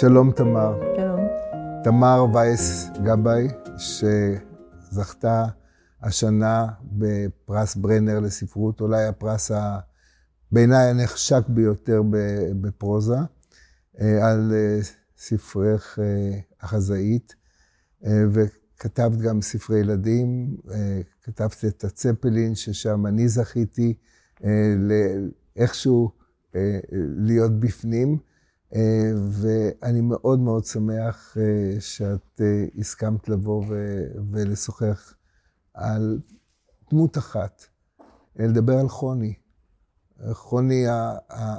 שלום תמר. שלום. תמר וייס גבאי, שזכתה השנה בפרס ברנר לספרות, אולי הפרס ה... בעיניי הנחשק ביותר בפרוזה, אה, על אה, ספרך אה, החזאית, וכתבת גם ספרי ילדים, כתבת את הצפלין, ששם אני זכיתי איכשהו להיות בפנים. אה, ואני מאוד מאוד שמח אה, שאת אה, הסכמת לבוא ולשוחח על דמות אחת, לדבר על חוני. חוני,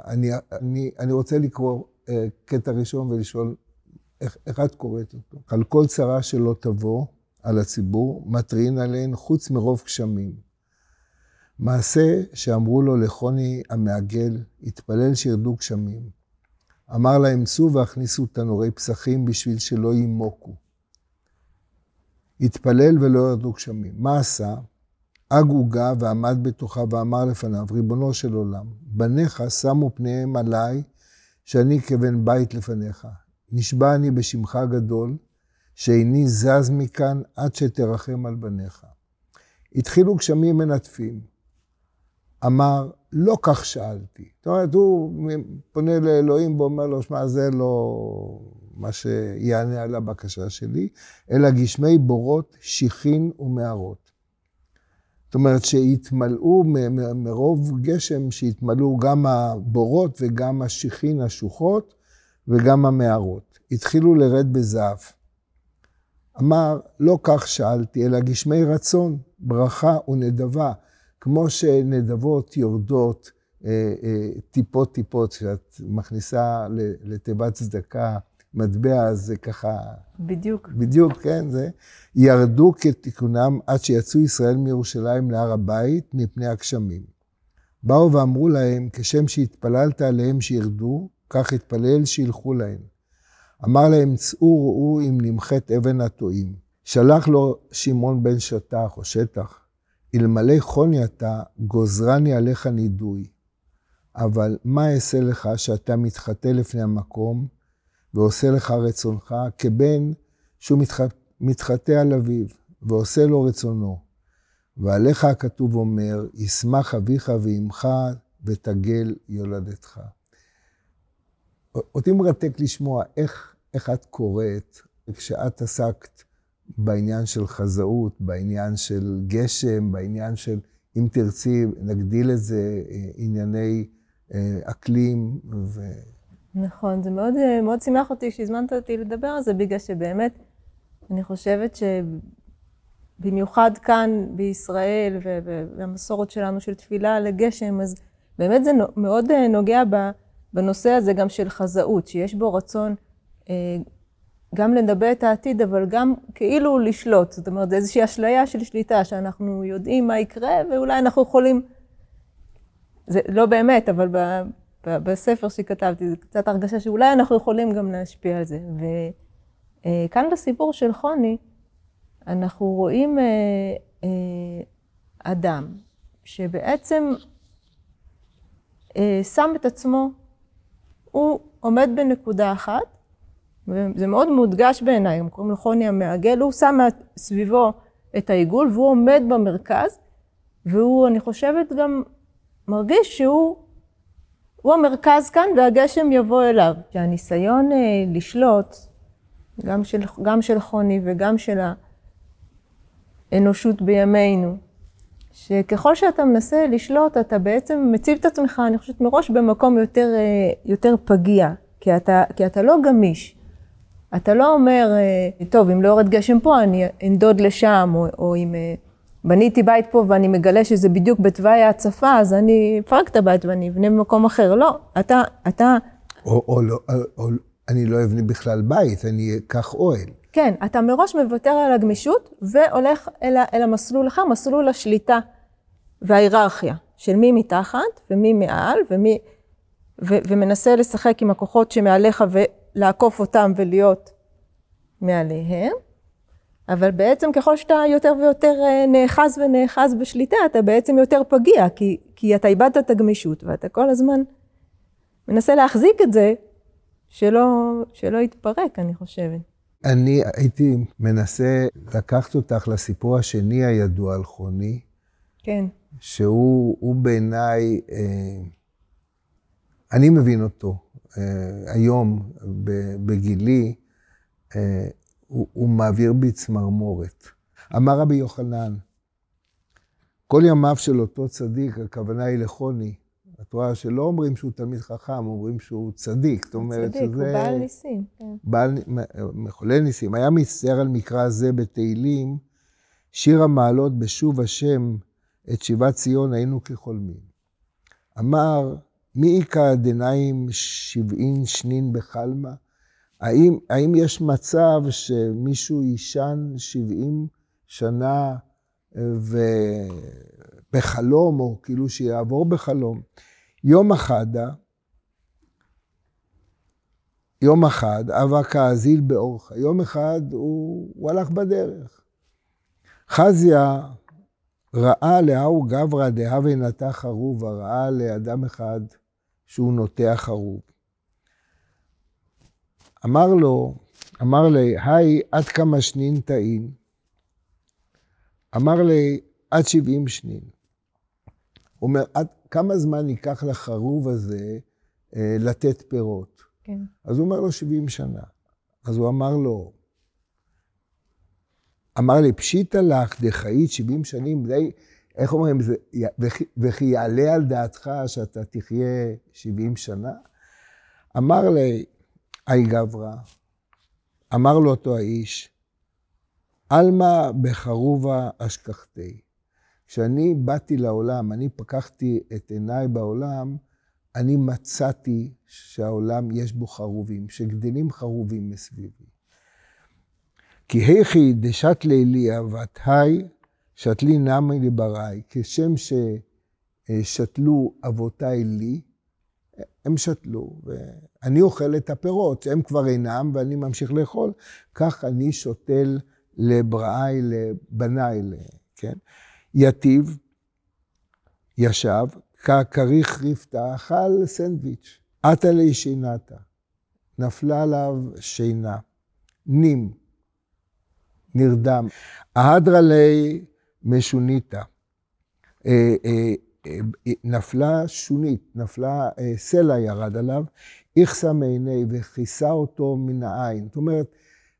אני, אני, אני רוצה לקרוא קטע ראשון ולשאול איך, איך את קוראת אותו. על כל צרה שלא תבוא על הציבור, מטרין עליהן חוץ מרוב גשמים. מעשה שאמרו לו לחוני המעגל, התפלל שירדו גשמים. אמר להם, צאו והכניסו תנורי פסחים בשביל שלא יימוקו. התפלל ולא ירדו גשמים. מה עשה? אג עוגה ועמד בתוכה ואמר לפניו, ריבונו של עולם, בניך שמו פניהם עליי, שאני כבן בית לפניך. נשבע אני בשמך הגדול, שאיני זז מכאן עד שתרחם על בניך. התחילו גשמים מנטפים. אמר, לא כך שאלתי. זאת אומרת, הוא פונה לאלוהים ואומר לו, שמע, זה לא מה שיענה על הבקשה שלי, אלא גשמי בורות, שיחין ומערות. זאת אומרת, שהתמלאו מרוב גשם, שהתמלאו גם הבורות וגם השיחין, השוחות, וגם המערות. התחילו לרד בזהב. אמר, לא כך שאלתי, אלא גשמי רצון, ברכה ונדבה. כמו שנדבות יורדות טיפות-טיפות, אה, אה, כשאת מכניסה לתיבת צדקה, מטבע, זה ככה... בדיוק. בדיוק, כן, זה. ירדו כתיקונם עד שיצאו ישראל מירושלים להר הבית מפני הגשמים. באו ואמרו להם, כשם שהתפללת עליהם שירדו, כך התפלל שילכו להם. אמר להם, צאו ראו אם נמחת אבן הטועים. שלח לו שמעון בן שטח או שטח, אלמלא חוני אתה, גוזרני עליך נידוי. אבל מה אעשה לך שאתה מתחטא לפני המקום, ועושה לך רצונך, כבן שהוא מתח... מתחטא על אביו, ועושה לו רצונו. ועליך הכתוב אומר, ישמח אביך ואמך, ותגל יולדתך. אותי מרתק לשמוע איך, איך את קוראת, כשאת עסקת בעניין של חזאות, בעניין של גשם, בעניין של, אם תרצי, נגדיל את זה, אה, ענייני אה, אקלים ו... נכון, זה מאוד, אה, מאוד שימח אותי שהזמנת אותי לדבר על זה, בגלל שבאמת, אני חושבת שבמיוחד כאן בישראל, והמסורת שלנו של תפילה לגשם, אז באמת זה מאוד נוגע בנושא הזה גם של חזאות, שיש בו רצון גם לנבא את העתיד, אבל גם כאילו לשלוט. זאת אומרת, זו איזושהי אשליה של שליטה, שאנחנו יודעים מה יקרה, ואולי אנחנו יכולים... זה לא באמת, אבל ב, ב, בספר שכתבתי, זו קצת הרגשה שאולי אנחנו יכולים גם להשפיע על זה. וכאן אה, בסיפור של חוני, אנחנו רואים אה, אה, אדם שבעצם שם את עצמו, הוא עומד בנקודה אחת, וזה מאוד מודגש בעיניי, הם קוראים לו חוני המעגל, הוא שם סביבו את העיגול והוא עומד במרכז, והוא, אני חושבת, גם מרגיש שהוא הוא המרכז כאן והגשם יבוא אליו. שהניסיון אה, לשלוט, גם של, גם של חוני וגם של האנושות בימינו, שככל שאתה מנסה לשלוט, אתה בעצם מציב את עצמך, אני חושבת, מראש במקום יותר, אה, יותר פגיע, כי אתה, כי אתה לא גמיש. אתה לא אומר, אה, טוב, אם לא יורד גשם פה, אני אנדוד לשם, או, או אם אה, בניתי בית פה ואני מגלה שזה בדיוק בתוואי ההצפה, אז אני אפרק את הבית ואני אבנה במקום אחר. לא, אתה, אתה... או, או, לא, או, או אני לא אבנה בכלל בית, אני אקח אוהל. כן, אתה מראש מוותר על הגמישות והולך אל, אל המסלול אחר, מסלול השליטה וההיררכיה של מי מתחת ומי מעל ומי... ו, ומנסה לשחק עם הכוחות שמעליך לעקוף אותם ולהיות מעליהם, אבל בעצם ככל שאתה יותר ויותר אה, נאחז ונאחז בשליטה, אתה בעצם יותר פגיע, כי, כי אתה איבדת את הגמישות ואתה כל הזמן מנסה להחזיק את זה שלא, שלא יתפרק, אני חושבת. אני הייתי מנסה לקחת אותך לסיפור השני הידוע על חוני. כן. שהוא בעיניי, אה, אני מבין אותו היום בגילי, אה, הוא, הוא מעביר בי צמרמורת. אמר רבי יוחנן, כל ימיו של אותו צדיק, הכוונה היא לחוני. את רואה שלא אומרים שהוא תלמיד חכם, אומרים שהוא צדיק. זאת אומרת צדיק, שזה... צדיק, הוא בעל ניסים. כן. בעל, מחולל ניסים. היה מצטער על מקרא זה בתהילים, שיר המעלות בשוב השם את שיבת ציון היינו כחולמים. אמר, מי איכא דנאים שבעין שנין בחלמה? האם, האם יש מצב שמישהו יישן שבעים שנה ובחלום, או כאילו שיעבור בחלום? יום אחד, יום אחד, אבק האזיל באורחה. יום אחד הוא, הוא הלך בדרך. חזיה ראה להוא גברא דהווה נטע חרובה, ראה לאדם אחד שהוא נוטע חרוב. אמר לו, אמר לי, היי, עד כמה שנין טעין? אמר לי, עד שבעים שנין. הוא אומר, עד כמה זמן ייקח לחרוב הזה אה, לתת פירות? כן. אז הוא אומר לו, שבעים שנה. אז הוא אמר לו, אמר לי, פשיטא לך דחיית 70 שנים, די, איך אומרים, זה, וכי יעלה על דעתך שאתה תחיה 70 שנה? אמר לי, אי גברא, אמר לו אותו האיש, עלמא בחרובה אשכחתי. כשאני באתי לעולם, אני פקחתי את עיניי בעולם, אני מצאתי שהעולם יש בו חרובים, שגדלים חרובים מסביבי. כי היכי דשת לילי אבת היי, שתלי נמי לברי, כשם ששתלו אבותיי לי, הם שתלו, ואני אוכל את הפירות, הם כבר אינם ואני ממשיך לאכול, כך אני שותל לבראי, לבניי, כן? יתיב, ישב, כריך ריפתא, אכל סנדוויץ', עטה לי שינתה, נפלה עליו שינה, נים, נרדם. ההדרה לי משוניתא. אה, אה, אה, נפלה שונית, נפלה, סלע ירד עליו, איכסה מעיני וכיסה אותו מן העין. זאת אומרת,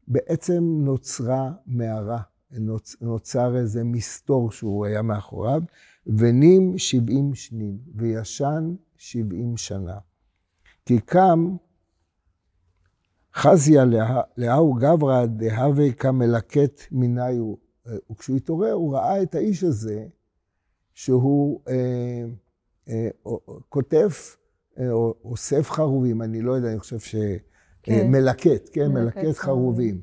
בעצם נוצרה מערה, נוצ, נוצר איזה מסתור שהוא היה מאחוריו, ונים שבעים שנין, וישן שבעים שנה. כי קם חזיה לאהו גברא דהווה כמלקט מיניו. וכשהוא התעורר, הוא ראה את האיש הזה, שהוא אה, אה, כותב, אה, אוסף חרובים, אני לא יודע, אני חושב ש... כן. מלקט, כן, מלקט, מלקט חרובים.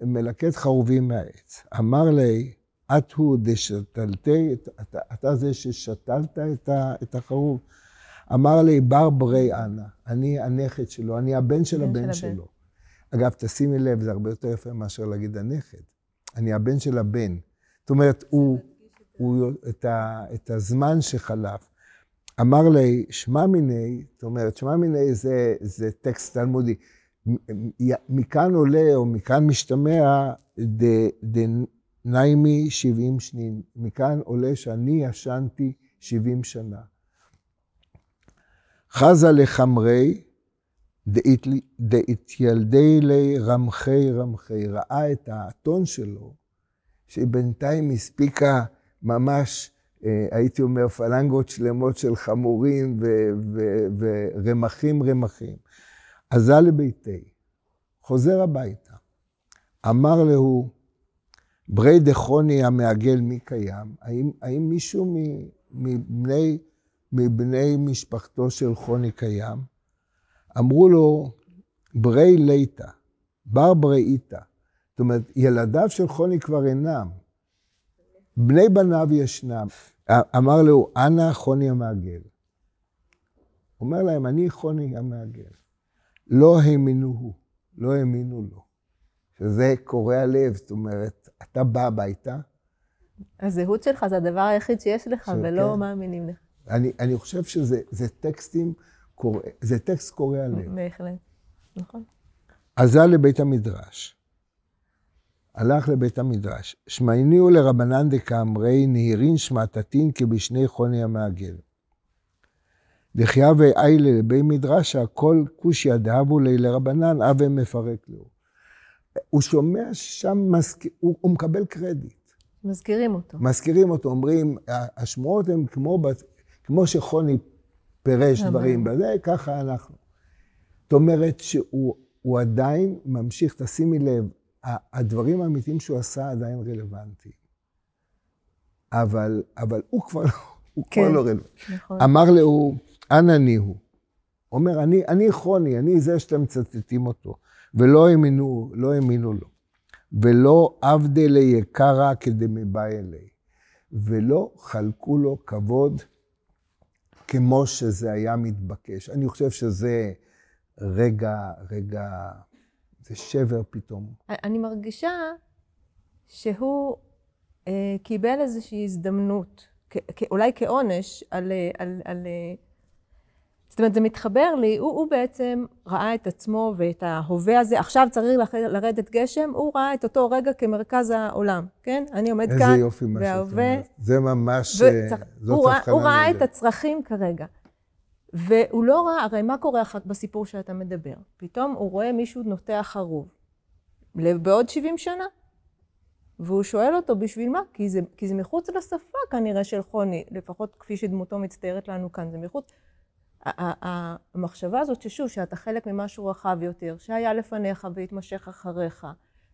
מלקט חרובים מהעץ. אמר לי, את הוא דשתלתי, אתה, אתה זה ששתלת את החרוב. אמר לי, בר ברי אנא, אני הנכד שלו, אני הבן של הבן של שלו. הבן. אגב, תשימי לב, זה הרבה יותר יפה מאשר להגיד הנכד. אני הבן של הבן. זאת אומרת, הוא, הוא את, ה, את הזמן שחלף. אמר לי, שמע מיני, זאת אומרת, שמע מיני זה, זה טקסט תלמודי. מכאן עולה, או מכאן משתמע, דניימי שבעים שנין. מכאן עולה שאני ישנתי שבעים שנה. חזה לחמרי, דאת ילדי לי רמחי רמחי, ראה את האתון שלו, שבינתיים הספיקה ממש, אה, הייתי אומר, פלנגות שלמות של חמורים ורמחים רמחים. עזה לביתי, חוזר הביתה, אמר להו, ברי דחוני המעגל מי קיים? האם, האם מישהו מבני מבני משפחתו של חוני קיים, אמרו לו, ברי ליטא, בר בראיתא. זאת אומרת, ילדיו של חוני כבר אינם, בני בניו ישנם. אמר לו, אנא חוני המעגל. אומר להם, אני חוני המעגל. לא האמינו לא האמינו לו. שזה קורע לב, זאת אומרת, אתה בא הביתה. הזהות שלך זה הדבר היחיד שיש לך, ולא כן. מאמינים לך. אני, אני חושב שזה טקסטים קורא, זה טקסט קורע לב. בהחלט, נכון. עזה לבית המדרש. הלך לבית המדרש. שמעיניהו לרבנן דקאמרי נהירין שמעתתין כבשני חוני המעגל. דחייה ואיילה לבי מדרשה, כל כושי דהבו לי לרבנן, אבי מפרק לו. הוא שומע ששם, מזכ... הוא, הוא מקבל קרדיט. מזכירים אותו. מזכירים אותו, אומרים, השמועות הן כמו, כמו שחוני פירש דברים בזה, ככה אנחנו. זאת אומרת שהוא עדיין ממשיך, תשימי לב, הדברים האמיתיים שהוא עשה עדיין רלוונטיים. אבל, אבל הוא כבר לא, הוא כן, כבר לא רלוונטי. נכון. אמר לו, אנא ניהו. אומר, אני, אני כרוני, אני זה שאתם מצטטים אותו. ולא האמינו, לא האמינו לו. ולא עבדי ליקרא כדמבא אלי. ולא חלקו לו כבוד כמו שזה היה מתבקש. אני חושב שזה רגע, רגע, זה שבר פתאום. אני מרגישה שהוא אה, קיבל איזושהי הזדמנות, כ- אולי כעונש, על, על, על זאת אומרת, זה מתחבר לי, הוא, הוא בעצם ראה את עצמו ואת ההווה הזה, עכשיו צריך לרדת גשם, הוא ראה את אותו רגע כמרכז העולם, כן? אני עומד איזה כאן, איזה יופי מה שאת אומרת. זה ממש, וצר... זאת הבחנה. הוא ראה את הצרכים כרגע. והוא לא ראה, הרי מה קורה אחר בסיפור שאתה מדבר? פתאום הוא רואה מישהו נוטע חרוב. בעוד 70 שנה. והוא שואל אותו, בשביל מה? כי זה, כי זה מחוץ לשפה כנראה של חוני, לפחות כפי שדמותו מצטיירת לנו כאן, זה מחוץ. המחשבה הזאת ששוב, שאתה חלק ממשהו רחב יותר, שהיה לפניך והתמשך אחריך,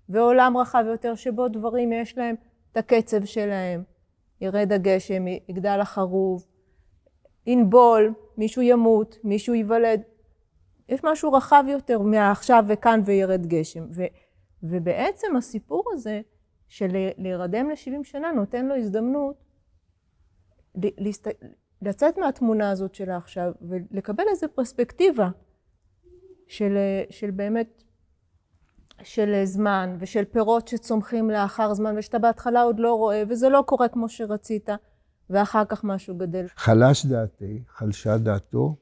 ועולם רחב יותר שבו דברים יש להם את הקצב שלהם. ירד הגשם, יגדל החרוב, ינבול, מישהו ימות, מישהו ייוולד. יש משהו רחב יותר מעכשיו וכאן וירד גשם. ו, ובעצם הסיפור הזה של להירדם ל-70 שנה נותן לו הזדמנות להסת... לצאת מהתמונה הזאת שלה עכשיו ולקבל איזו פרספקטיבה של, של באמת, של זמן ושל פירות שצומחים לאחר זמן ושאתה בהתחלה עוד לא רואה וזה לא קורה כמו שרצית ואחר כך משהו גדל. חלש דעתי, חלשה דעתו,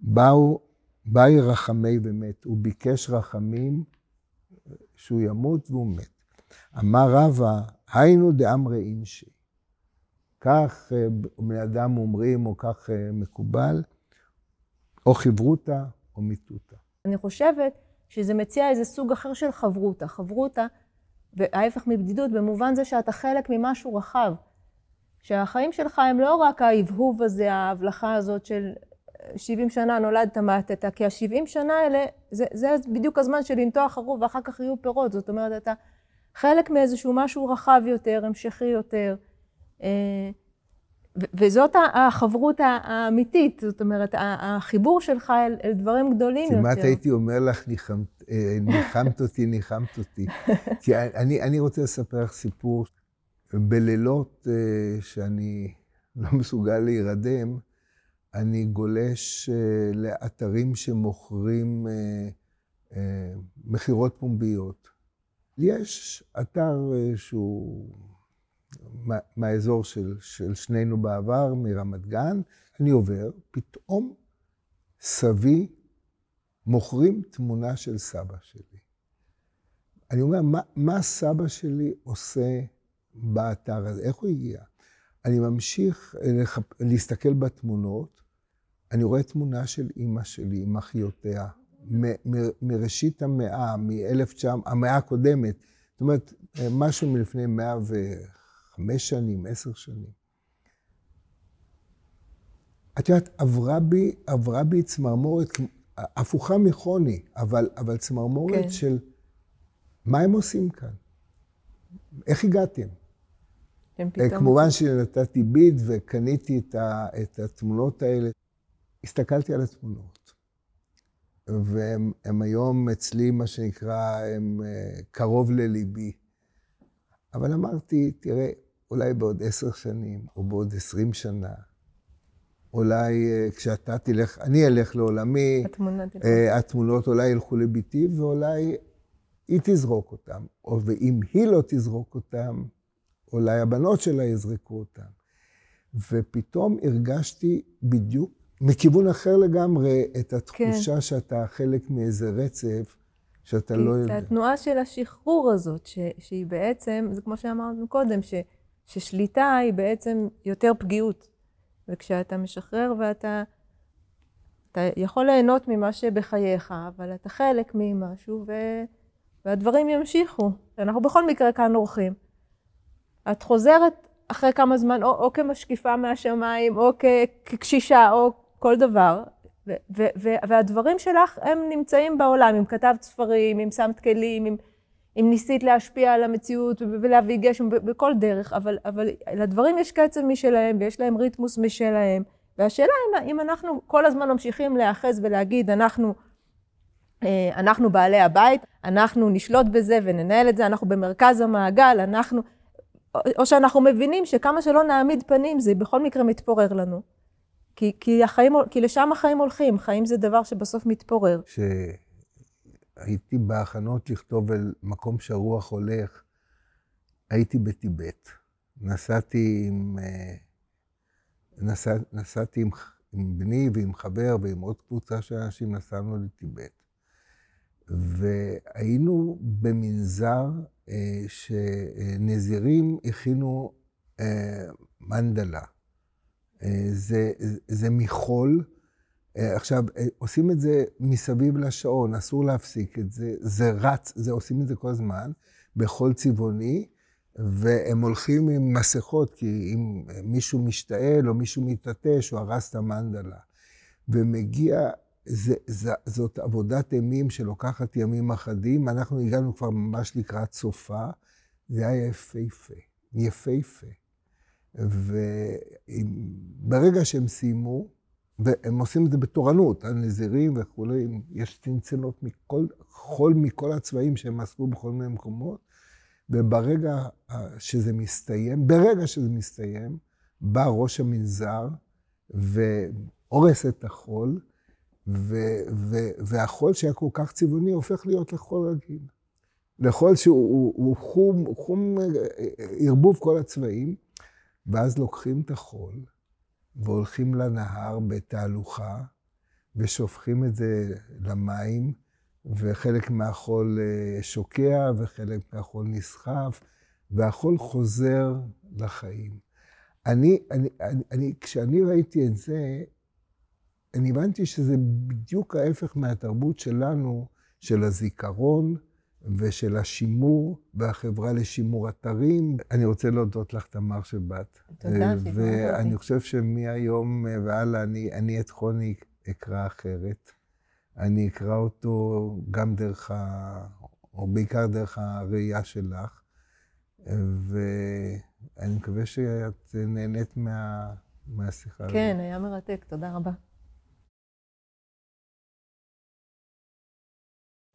באו, באי רחמי ומת, הוא ביקש רחמים שהוא ימות והוא מת. אמר רבא, היינו דאמרי אינשי. כך אה, בני אדם אומרים, או כך אה, מקובל, או חברותא או מיתותא. אני חושבת שזה מציע איזה סוג אחר של חברותא. חברותא, וההפך מבדידות, במובן זה שאתה חלק ממשהו רחב. שהחיים שלך הם לא רק ההבהוב הזה, ההבלחה הזאת של 70 שנה נולדת מעטת, כי ה-70 שנה האלה, זה, זה בדיוק הזמן של לנטוע חרוב ואחר כך יהיו פירות. זאת אומרת, אתה חלק מאיזשהו משהו רחב יותר, המשכי יותר. אה, וזאת החברות האמיתית, זאת אומרת, החיבור שלך אל, אל דברים גדולים יותר. כמעט הייתי אומר לך, ניחמת, אה, ניחמת אותי, ניחמת אותי. כי אני, אני רוצה לספר לך סיפור. בלילות אה, שאני לא מסוגל להירדם, אני גולש לאתרים שמוכרים מכירות פומביות. יש אתר שהוא מהאזור של, של שנינו בעבר, מרמת גן, אני עובר, פתאום סבי מוכרים תמונה של סבא שלי. אני אומר, מה, מה סבא שלי עושה באתר הזה? איך הוא הגיע? אני ממשיך לח... להסתכל בתמונות, אני רואה תמונה של אימא שלי עם אחיותיה, מ- מ- מראשית המאה, מ-1900, המאה הקודמת. זאת אומרת, משהו מלפני מאה ו... חמש שנים, עשר שנים. את יודעת, עברה בי, עברה בי צמרמורת, הפוכה מחוני, אבל, אבל צמרמורת כן. של מה הם עושים כאן? איך הגעתם? פתאום... כמובן שנתתי ביד וקניתי את, ה, את התמונות האלה. הסתכלתי על התמונות, והם היום אצלי, מה שנקרא, הם אה, קרוב לליבי. אבל אמרתי, תראה, אולי בעוד עשר שנים, או בעוד עשרים שנה, אולי אה, כשאתה תלך, אני אלך לעולמי, התמונות, uh, התמונות אולי ילכו לביתי, ואולי היא תזרוק אותם. או ואם היא לא תזרוק אותם, אולי הבנות שלה יזרקו אותם. ופתאום הרגשתי בדיוק מכיוון אחר לגמרי, את התחושה כן. שאתה חלק מאיזה רצף שאתה לא יודע. התנועה של השחרור הזאת, ש, שהיא בעצם, זה כמו שאמרנו קודם, ש, ששליטה היא בעצם יותר פגיעות. וכשאתה משחרר ואתה אתה יכול ליהנות ממה שבחייך, אבל אתה חלק ממשהו ו, והדברים ימשיכו. אנחנו בכל מקרה כאן אורחים. את חוזרת אחרי כמה זמן, או, או כמשקיפה מהשמיים, או כקשישה, או כל דבר, ו, ו, והדברים שלך הם נמצאים בעולם, אם כתבת ספרים, אם שמת כלים, אם, אם ניסית להשפיע על המציאות ולהביא גשם בכל דרך, אבל, אבל לדברים יש קצב משלהם ויש להם ריתמוס משלהם. והשאלה אם, אם אנחנו כל הזמן ממשיכים להיאחז ולהגיד, אנחנו, אה, אנחנו בעלי הבית, אנחנו נשלוט בזה וננהל את זה, אנחנו במרכז המעגל, אנחנו... או שאנחנו מבינים שכמה שלא נעמיד פנים, זה בכל מקרה מתפורר לנו. כי, כי, החיים, כי לשם החיים הולכים, חיים זה דבר שבסוף מתפורר. כשהייתי בהכנות לכתוב על מקום שהרוח הולך, הייתי בטיבט. נסעתי עם, אה, נסע, נסעתי עם, עם בני ועם חבר ועם עוד קבוצה של אנשים, נסענו לטיבט. והיינו במנזר אה, שנזירים הכינו אה, מנדלה. אה, זה, זה מחול. אה, עכשיו, אה, עושים את זה מסביב לשעון, אסור להפסיק את זה. זה רץ, זה עושים את זה כל הזמן, בחול צבעוני, והם הולכים עם מסכות, כי אם מישהו משתעל או מישהו מתעטש, הוא הרס את המנדלה. ומגיע, זה, זה, זאת עבודת אימים שלוקחת ימים אחדים, אנחנו הגענו כבר ממש לקראת סופה, זה היה יפהפה, יפהפה. וברגע שהם סיימו, והם עושים את זה בתורנות, הנזירים וכולי, יש צנצנות מכל, חול מכל הצבעים שהם אספו בכל מיני מקומות, וברגע שזה מסתיים, ברגע שזה מסתיים, בא ראש המנזר והורס את החול, ו- ו- והחול שהיה כל כך צבעוני הופך להיות לחול רגיל. לחול שהוא הוא, הוא חום, חום ערבוב כל הצבעים. ואז לוקחים את החול והולכים לנהר בתהלוכה ושופכים את זה למים, וחלק מהחול אה, שוקע וחלק מהחול נסחף, והחול חוזר לחיים. אני, אני, אני, אני, כשאני ראיתי את זה, אני הבנתי שזה בדיוק ההפך מהתרבות שלנו, של הזיכרון, ושל השימור והחברה לשימור אתרים. אני רוצה להודות לך, תמר, שבאת. תודה, שבאת. ואני חושב שמהיום והלאה אני, אני את חוני אקרא אחרת. אני אקרא אותו גם דרך ה... או בעיקר דרך הראייה שלך. ואני מקווה שאת נהנית מה... מהשיחה הזאת. כן, היה מרתק, תודה רבה.